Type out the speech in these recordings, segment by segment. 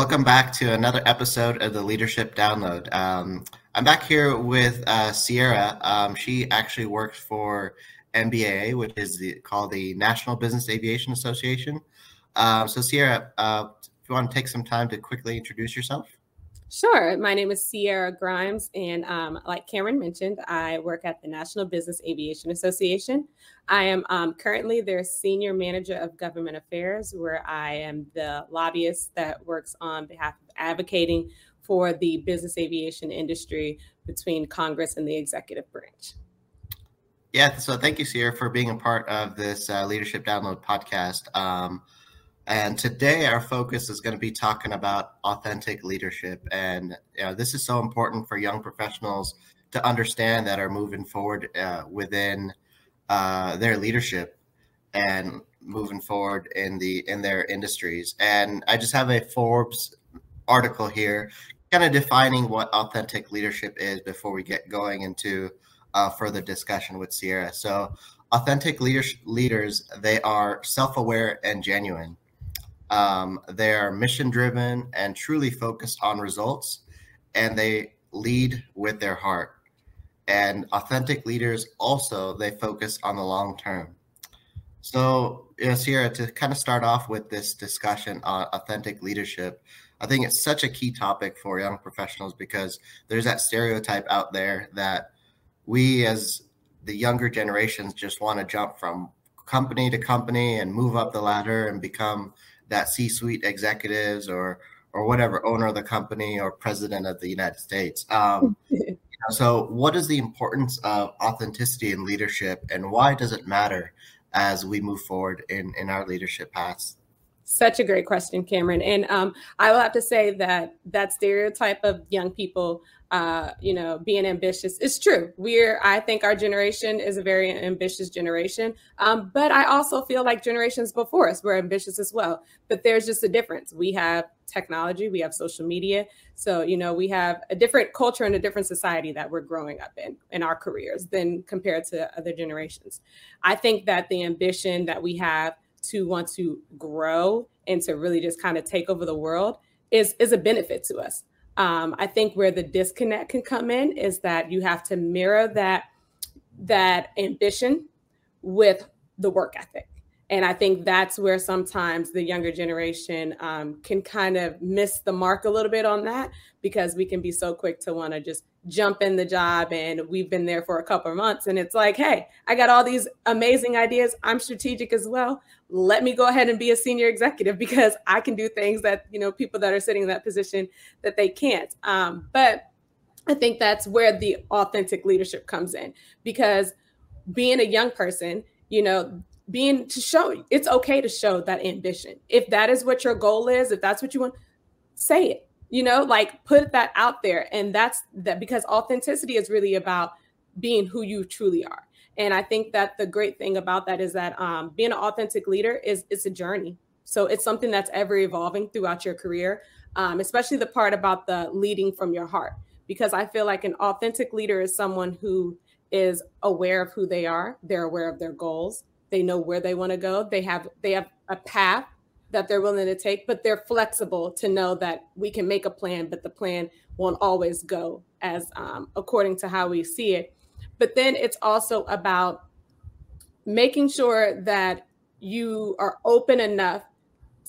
Welcome back to another episode of the Leadership Download. Um, I'm back here with uh, Sierra. Um, she actually works for NBAA, which is the, called the National Business Aviation Association. Um, so, Sierra, uh, if you want to take some time to quickly introduce yourself. Sure. My name is Sierra Grimes, and um, like Cameron mentioned, I work at the National Business Aviation Association. I am um, currently their senior manager of government affairs, where I am the lobbyist that works on behalf of advocating for the business aviation industry between Congress and the executive branch. Yeah, so thank you, Sierra, for being a part of this uh, Leadership Download podcast. Um, and today, our focus is going to be talking about authentic leadership. And you know, this is so important for young professionals to understand that are moving forward uh, within uh, their leadership and moving forward in the in their industries. And I just have a Forbes article here, kind of defining what authentic leadership is before we get going into uh, further discussion with Sierra. So, authentic leaders, leaders they are self-aware and genuine. Um, they are mission driven and truly focused on results, and they lead with their heart. And authentic leaders also they focus on the long term. So, you know, Sierra, to kind of start off with this discussion on authentic leadership, I think it's such a key topic for young professionals because there's that stereotype out there that we as the younger generations just want to jump from company to company and move up the ladder and become that C-suite executives or or whatever owner of the company or president of the United States. Um, you know, so, what is the importance of authenticity in leadership, and why does it matter as we move forward in in our leadership paths? Such a great question, Cameron. And um, I will have to say that that stereotype of young people, uh, you know, being ambitious is true. We're, I think our generation is a very ambitious generation. Um, but I also feel like generations before us were ambitious as well. But there's just a difference. We have technology, we have social media. So, you know, we have a different culture and a different society that we're growing up in in our careers than compared to other generations. I think that the ambition that we have to want to grow and to really just kind of take over the world is is a benefit to us. Um, I think where the disconnect can come in is that you have to mirror that that ambition with the work ethic. And I think that's where sometimes the younger generation um, can kind of miss the mark a little bit on that because we can be so quick to want to just jump in the job and we've been there for a couple of months and it's like hey i got all these amazing ideas. I'm strategic as well. Let me go ahead and be a senior executive because i can do things that you know people that are sitting in that position that they can't. Um, but i think that's where the authentic leadership comes in because being a young person you know being to show it's okay to show that ambition. If that is what your goal is if that's what you want say it you know like put that out there. And that's that because authenticity is really about being who you truly are. And i think that the great thing about that is that um, being an authentic leader is it's a journey. So it's something that's ever evolving throughout your career um, especially the part about the leading from your heart. Because i feel like an authentic leader is someone who is aware of who they are they're aware of their goals they know where they want to go they have they have a path that they're willing to take, but they're flexible to know that we can make a plan, but the plan won't always go as um, according to how we see it. But then it's also about making sure that you are open enough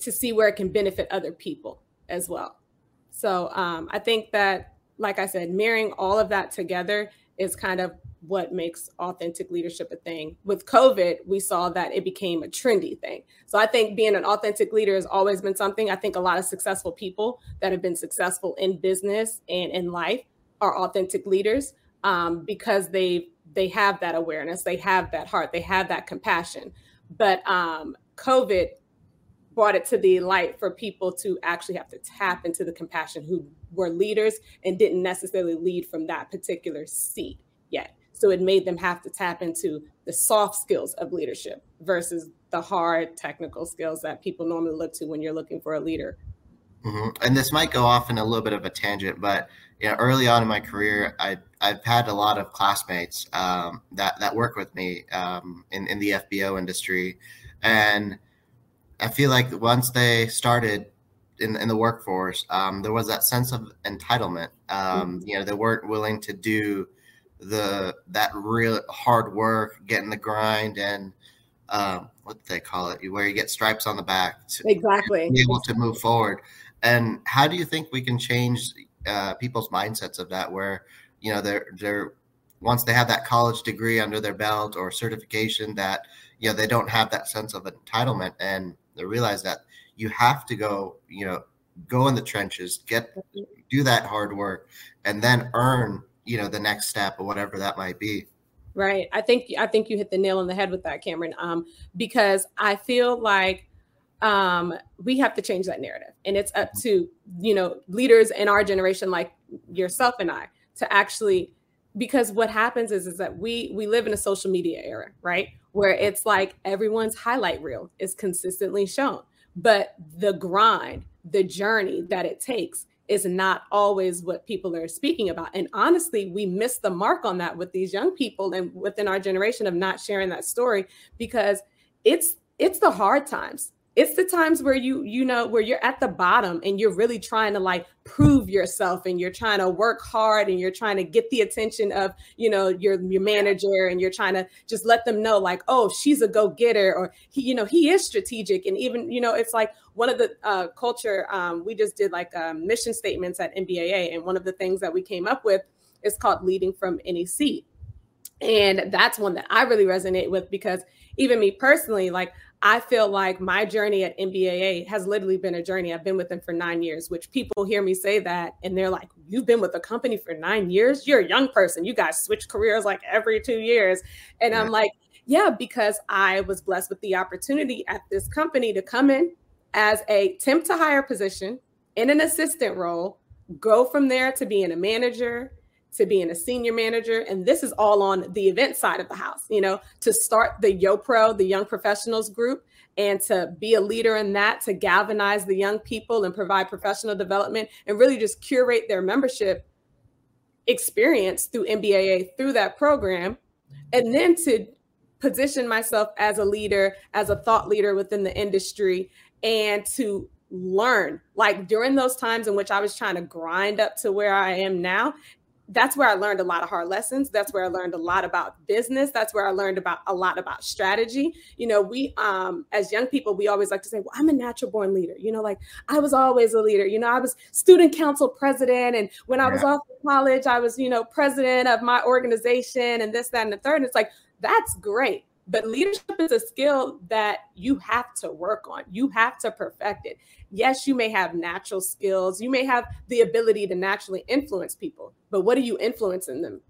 to see where it can benefit other people as well. So um, I think that, like I said, mirroring all of that together is kind of what makes authentic leadership a thing. With COVID, we saw that it became a trendy thing. So I think being an authentic leader has always been something. I think a lot of successful people that have been successful in business and in life are authentic leaders um, because they they have that awareness, they have that heart, they have that compassion. But um, COVID brought it to the light for people to actually have to tap into the compassion who were leaders and didn't necessarily lead from that particular seat yet. So it made them have to tap into the soft skills of leadership versus the hard technical skills that people normally look to when you're looking for a leader. Mm-hmm. And this might go off in a little bit of a tangent, but you know, early on in my career, I I've had a lot of classmates um, that that work with me um, in in the FBO industry, and I feel like once they started in, in the workforce, um, there was that sense of entitlement. Um, mm-hmm. You know, they weren't willing to do the that real hard work, getting the grind, and um, what do they call it? Where you get stripes on the back to exactly be able to move forward. And how do you think we can change uh, people's mindsets of that? Where you know they're they're once they have that college degree under their belt or certification that you know they don't have that sense of entitlement and they realize that you have to go you know go in the trenches get do that hard work and then earn you know the next step or whatever that might be. Right. I think i think you hit the nail on the head with that cameron um because i feel like um we have to change that narrative. And it's up to you know leaders in our generation like yourself and i to actually because what happens is is that we we live in a social media era right? Where it's like everyone's highlight reel is consistently shown. But the grind the journey that it takes is not always what people are speaking about. And honestly, we miss the mark on that with these young people and within our generation of not sharing that story because it's it's the hard times it's the times where you you know where you're at the bottom and you're really trying to like prove yourself and you're trying to work hard and you're trying to get the attention of you know your your manager and you're trying to just let them know like oh she's a go-getter or he you know he is strategic. And even you know it's like one of the uh, culture um, we just did like um, mission statements at NBAA and one of the things that we came up with is called leading from any seat and that's one that I really resonate with because even me personally like I feel like my journey at NBAA has literally been a journey. I've been with them for nine years, which people hear me say that and they're like, You've been with the company for nine years? You're a young person. You guys switch careers like every two years. And I'm like, Yeah, because I was blessed with the opportunity at this company to come in as a temp to hire position in an assistant role, go from there to being a manager, to being a senior manager. And this is all on the event side of the house, you know, to start the YoPro, the Young Professionals Group, and to be a leader in that, to galvanize the young people and provide professional development and really just curate their membership experience through NBAA through that program. And then to position myself as a leader, as a thought leader within the industry, and to learn like during those times in which I was trying to grind up to where I am now, that's where I learned a lot of hard lessons. That's where I learned a lot about business. That's where I learned about a lot about strategy. You know, we um as young people, we always like to say, "Well, I'm a natural born leader." You know, like I was always a leader. You know, I was student council president and when I was off college, I was, you know, president of my organization and this that and the third. And it's like that's great. But leadership is a skill that you have to work on. You have to perfect it. Yes, you may have natural skills. You may have the ability to naturally influence people, but what are you influencing them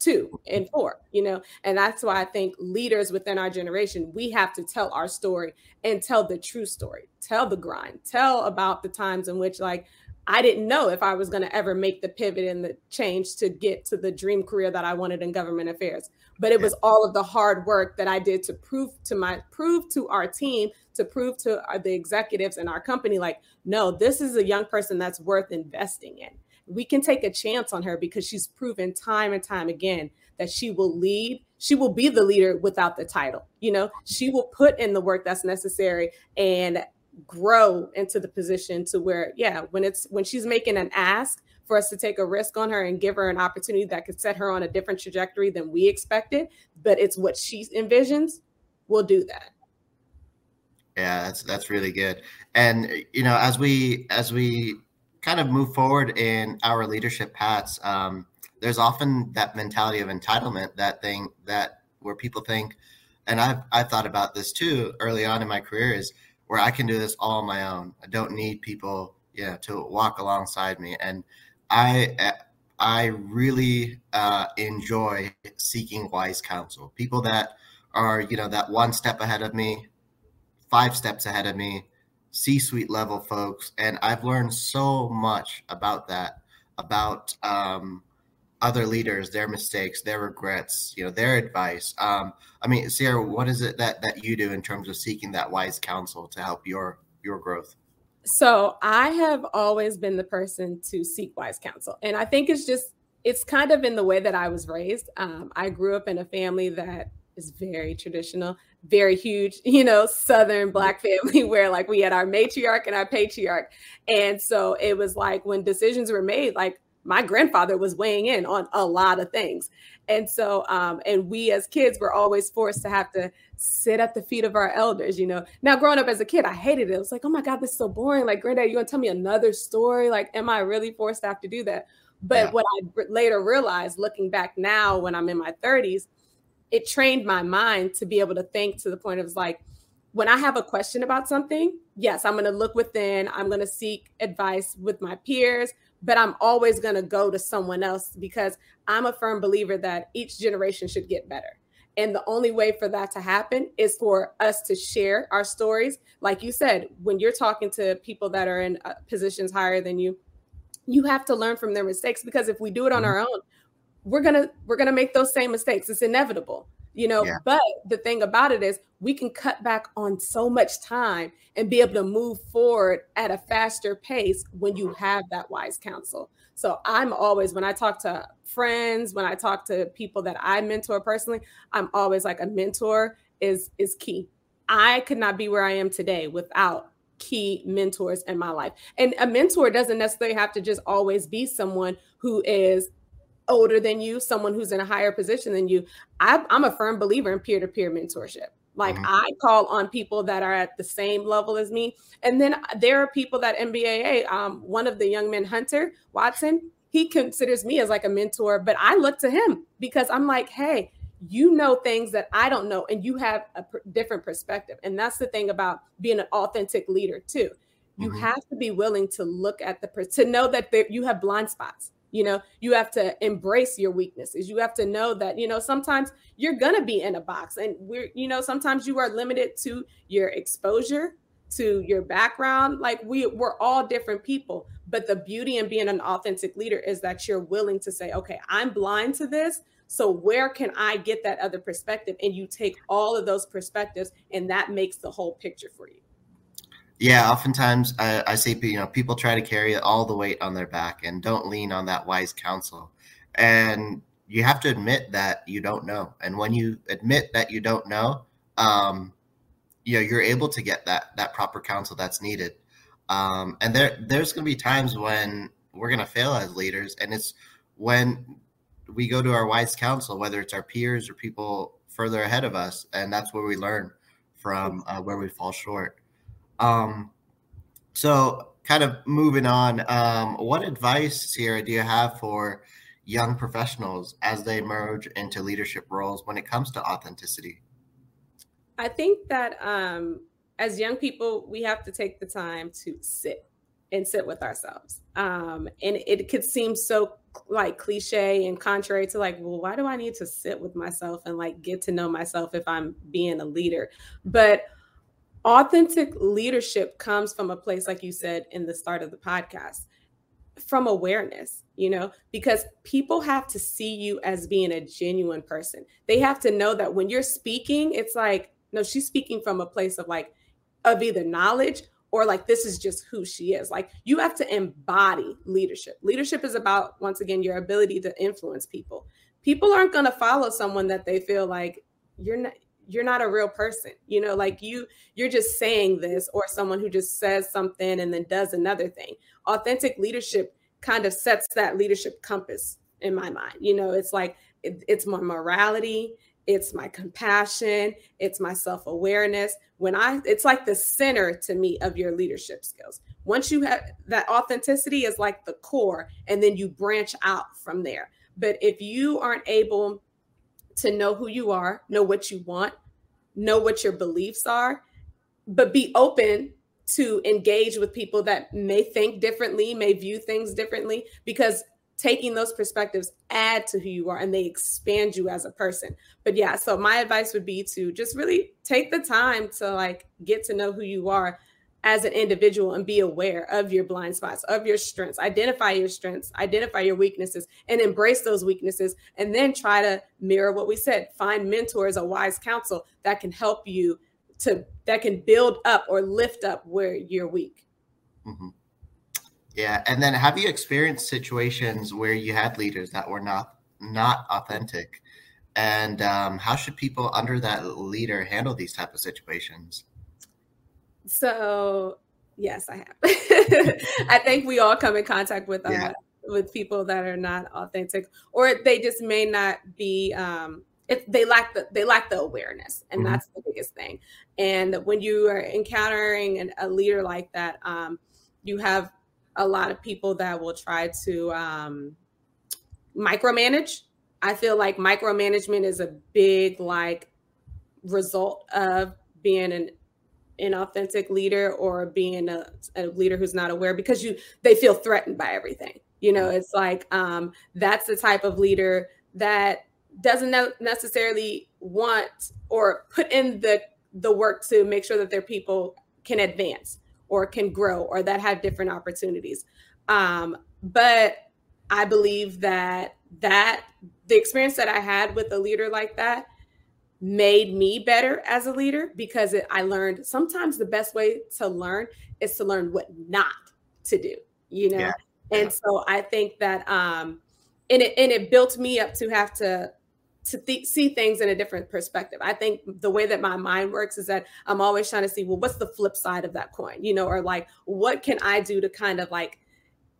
to and for you know and that's why i think leaders within our generation we have to tell our story and tell the true story tell the grind tell about the times in which like I didn't know if I was going to ever make the pivot and the change to get to the dream career that I wanted in government affairs. But it was all of the hard work that I did to prove to my prove to our team, to prove to our, the executives in our company like, no, this is a young person that's worth investing in. We can take a chance on her because she's proven time and time again that she will lead she will be the leader without the title you know she will put in the work that's necessary and grow into the position to where yeah when it's when she's making an ask for us to take a risk on her and give her an opportunity that could set her on a different trajectory than we expected but it's what she envisions we'll do that. Yeah that's that's really good. And you know as we as we kind of move forward in our leadership paths um, there's often that mentality of entitlement that thing that where people think and i've i've thought about this too early on in my career is where I can do this all on my own. I don't need people, you know, to walk alongside me. And I, I really uh, enjoy seeking wise counsel. People that are, you know, that one step ahead of me, five steps ahead of me, C-suite level folks, and I've learned so much about that, about um, other leaders, their mistakes, their regrets, you know, their advice. Um, I mean, Sierra, what is it that that you do in terms of seeking that wise counsel to help your your growth? So I have always been the person to seek wise counsel, and I think it's just it's kind of in the way that I was raised. Um, I grew up in a family that is very traditional, very huge, you know, Southern Black family where like we had our matriarch and our patriarch. And so it was like when decisions were made, like my grandfather was weighing in on a lot of things. And so, um, and we as kids were always forced to have to sit at the feet of our elders, you know. Now, growing up as a kid, I hated it. I was like, oh my God, this is so boring. Like, granddad, you're gonna tell me another story? Like, am I really forced to have to do that? But yeah. what I later realized, looking back now when I'm in my 30s, it trained my mind to be able to think to the point of like, when I have a question about something, yes, I'm going to look within, I'm going to seek advice with my peers, but I'm always going to go to someone else because I'm a firm believer that each generation should get better. And the only way for that to happen is for us to share our stories. Like you said, when you're talking to people that are in uh, positions higher than you, you have to learn from their mistakes because if we do it on mm-hmm. our own, we're going to we're going to make those same mistakes. It's inevitable you know yeah. but the thing about it is we can cut back on so much time and be able to move forward at a faster pace when you have that wise counsel. So i'm always when i talk to friends when i talk to people that i mentor personally i'm always like a mentor is is key. I could not be where i am today without key mentors in my life. And a mentor doesn't necessarily have to just always be someone who is older than you, someone who's in a higher position than you. I, am a firm believer in peer to peer mentorship. Like mm-hmm. I call on people that are at the same level as me. And then there are people that NBAA, um, one of the young men, Hunter Watson, he considers me as like a mentor, but I look to him because I'm like, hey, you know things that I don't know, and you have a pr- different perspective. And that's the thing about being an authentic leader, too. You mm-hmm. have to be willing to look at the, per- to know that there, you have blind spots you know you have to embrace your weaknesses. You have to know that you know sometimes you're going to be in a box and we're you know sometimes you are limited to your exposure to your background. Like we we're all different people but the beauty in being an authentic leader is that you're willing to say okay i'm blind to this so where can i get that other perspective? And you take all of those perspectives and that makes the whole picture for you yeah, oftentimes I, I see you know people try to carry all the weight on their back and don't lean on that wise counsel. And you have to admit that you don't know. And when you admit that you don't know, um, you know you're able to get that that proper counsel that's needed. Um, and there there's going to be times when we're going to fail as leaders, and it's when we go to our wise counsel, whether it's our peers or people further ahead of us, and that's where we learn from uh, where we fall short. Um, so, kind of moving on, um, what advice, Sierra, do you have for young professionals as they merge into leadership roles when it comes to authenticity? I think that um, as young people, we have to take the time to sit and sit with ourselves. Um, and it could seem so like cliche and contrary to like, well, why do I need to sit with myself and like get to know myself if I'm being a leader? But authentic leadership comes from a place like you said in the start of the podcast from awareness you know because people have to see you as being a genuine person. They have to know that when you're speaking it's like no she's speaking from a place of like of either knowledge or like this is just who she is. Like you have to embody leadership. Leadership is about once again your ability to influence people. People aren't going to follow someone that they feel like you're not you're not a real person you know like you you're just saying this or someone who just says something and then does another thing. Authentic leadership kind of sets that leadership compass in my mind you know it's like it, it's my morality it's my compassion it's my self-awareness. When i it's like the center to me of your leadership skills. Once you have that authenticity is like the core and then you branch out from there. But if you aren't able to know who you are, know what you want, know what your beliefs are, but be open to engage with people that may think differently, may view things differently, because taking those perspectives add to who you are and they expand you as a person. But yeah, so my advice would be to just really take the time to like get to know who you are as an individual and be aware of your blind spots, of your strengths, identify your strengths, identify your weaknesses, and embrace those weaknesses. And then try to mirror what we said find mentors, a wise counsel that can help you to, that can build up or lift up where you're weak. Mm-hmm. Yeah. And then have you experienced situations where you had leaders that were not, not authentic? and um, how should people under that leader handle these type of situations? So yes, I have. I think we all come in contact with uh, yeah. with people that are not authentic, or they just may not be. Um, it, they lack the they lack the awareness, and mm-hmm. that's the biggest thing. And when you are encountering an, a leader like that, um, you have a lot of people that will try to um, micromanage. I feel like micromanagement is a big like result of being an inauthentic leader or being a, a, leader who's not aware because you they feel threatened by everything. You know, it's like um, that's the type of leader that doesn't necessarily want or put in the the work to make sure that their people can advance or can grow or that have different opportunities. Um, but I believe that that the experience that I had with a leader like that made me better as a leader because it, I learned sometimes the best way to learn is to learn what not to do, you know? Yeah. And yeah. so I think that um and it and it built me up to have to to th- see things in a different perspective. I think the way that my mind works is that I'm always trying to see, well, what's the flip side of that coin, you know, or like, what can I do to kind of like,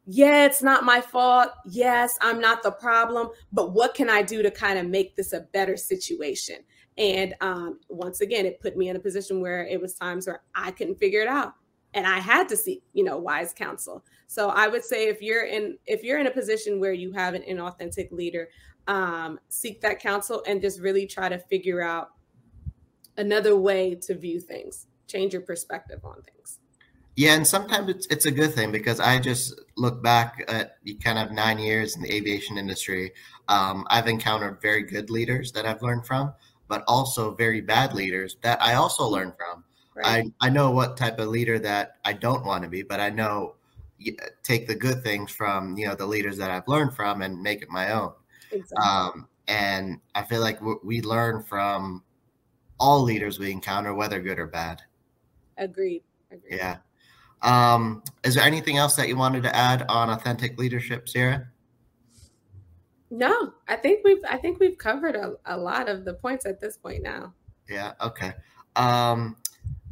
yeah, it's not my fault. Yes, I'm not the problem, but what can I do to kind of make this a better situation? And um, once again, it put me in a position where it was times where I couldn't figure it out and I had to seek, you know, wise counsel. So I would say if you're in if you're in a position where you have an inauthentic leader, um, seek that counsel and just really try to figure out another way to view things, change your perspective on things. Yeah, and sometimes it's it's a good thing because I just look back at kind of nine years in the aviation industry. Um, I've encountered very good leaders that I've learned from, but also very bad leaders that I also learn from. Right. I I know what type of leader that I don't want to be, but I know take the good things from you know the leaders that I've learned from and make it my own. Exactly. Um, and I feel like we learn from all leaders we encounter, whether good or bad. Agreed. Agreed. Yeah. Um, is there anything else that you wanted to add on authentic leadership, Sierra? No, I think we've I think we've covered a, a lot of the points at this point now. Yeah. Okay. Um,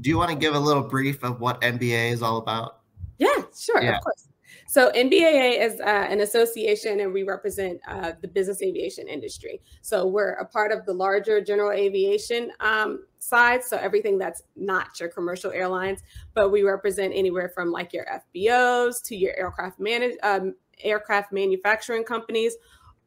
do you want to give a little brief of what NBA is all about? Yeah, sure. Yeah. Of course. So NBAA is uh, an association, and we represent uh, the business aviation industry. So we're a part of the larger general aviation um, side. So everything that's not your commercial airlines, but we represent anywhere from like your FBOs to your aircraft manage um, aircraft manufacturing companies,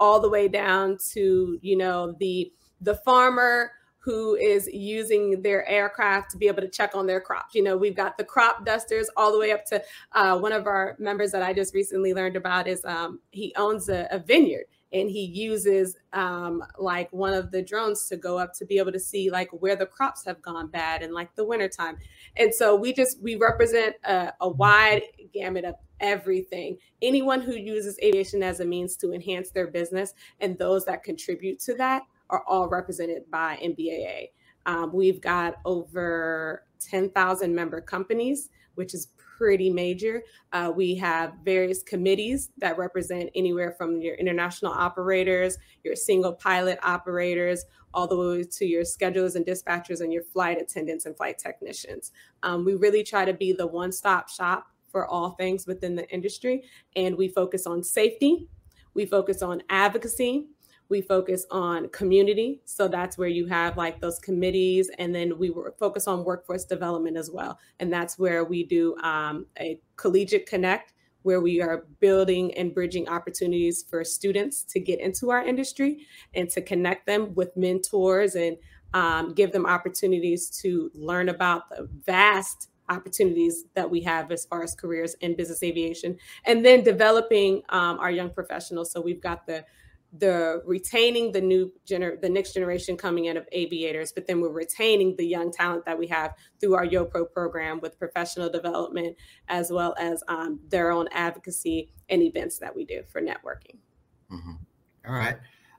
all the way down to you know the the farmer who is using their aircraft to be able to check on their crops. You know, we've got the crop dusters all the way up to uh, one of our members that I just recently learned about is um, he owns a, a, vineyard and he uses um, like one of the drones to go up to be able to see like where the crops have gone bad in like the wintertime. And so we just, we represent a, a wide gamut of everything. Anyone who uses aviation as a means to enhance their business and those that contribute to that are all represented by NBAA. Um, we've got over 10,000 member companies, which is pretty major. Uh, we have various committees that represent anywhere from your international operators, your single pilot operators, all the way to your schedulers and dispatchers and your flight attendants and flight technicians. Um, we really try to be the one stop shop for all things within the industry. And we focus on safety, we focus on advocacy, we focus on community so that's where you have like those committees and then we focus on workforce development as well and that's where we do um, a collegiate connect where we are building and bridging opportunities for students to get into our industry and to connect them with mentors and um, give them opportunities to learn about the vast opportunities that we have as far as careers in business aviation and then developing um, our young professionals so we've got the the retaining the new gener the next generation coming in of aviators, but then we're retaining the young talent that we have through our YoPro program with professional development as well as um, their own advocacy and events that we do for networking. Mm-hmm. All right.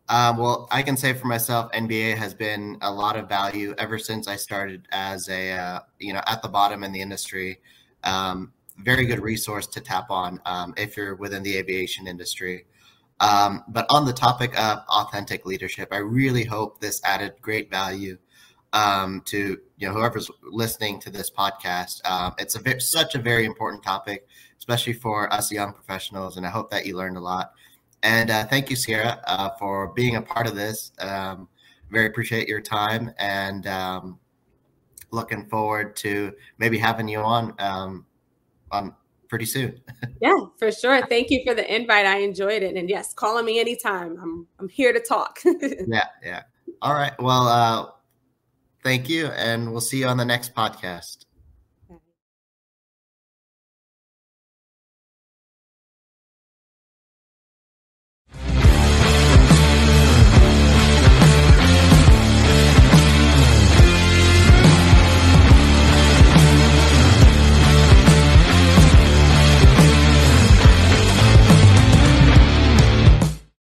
Um, well, I can say for myself, NBA has been a lot of value ever since I started as a uh, you know at the bottom in the industry. Um, very good resource to tap on um, if you're within the aviation industry. Um, but on the topic of authentic leadership, I really hope this added great value um, to you know whoever's listening to this podcast. Um, it's a such a very important topic, especially for us young professionals, and I hope that you learned a lot. And uh, thank you, Sierra, uh, for being a part of this. Um, very appreciate your time, and um, looking forward to maybe having you on um, on pretty soon. yeah, for sure. Thank you for the invite. I enjoyed it. And yes, calling me anytime. I'm I'm here to talk. yeah, yeah. All right. Well, uh, thank you, and we'll see you on the next podcast.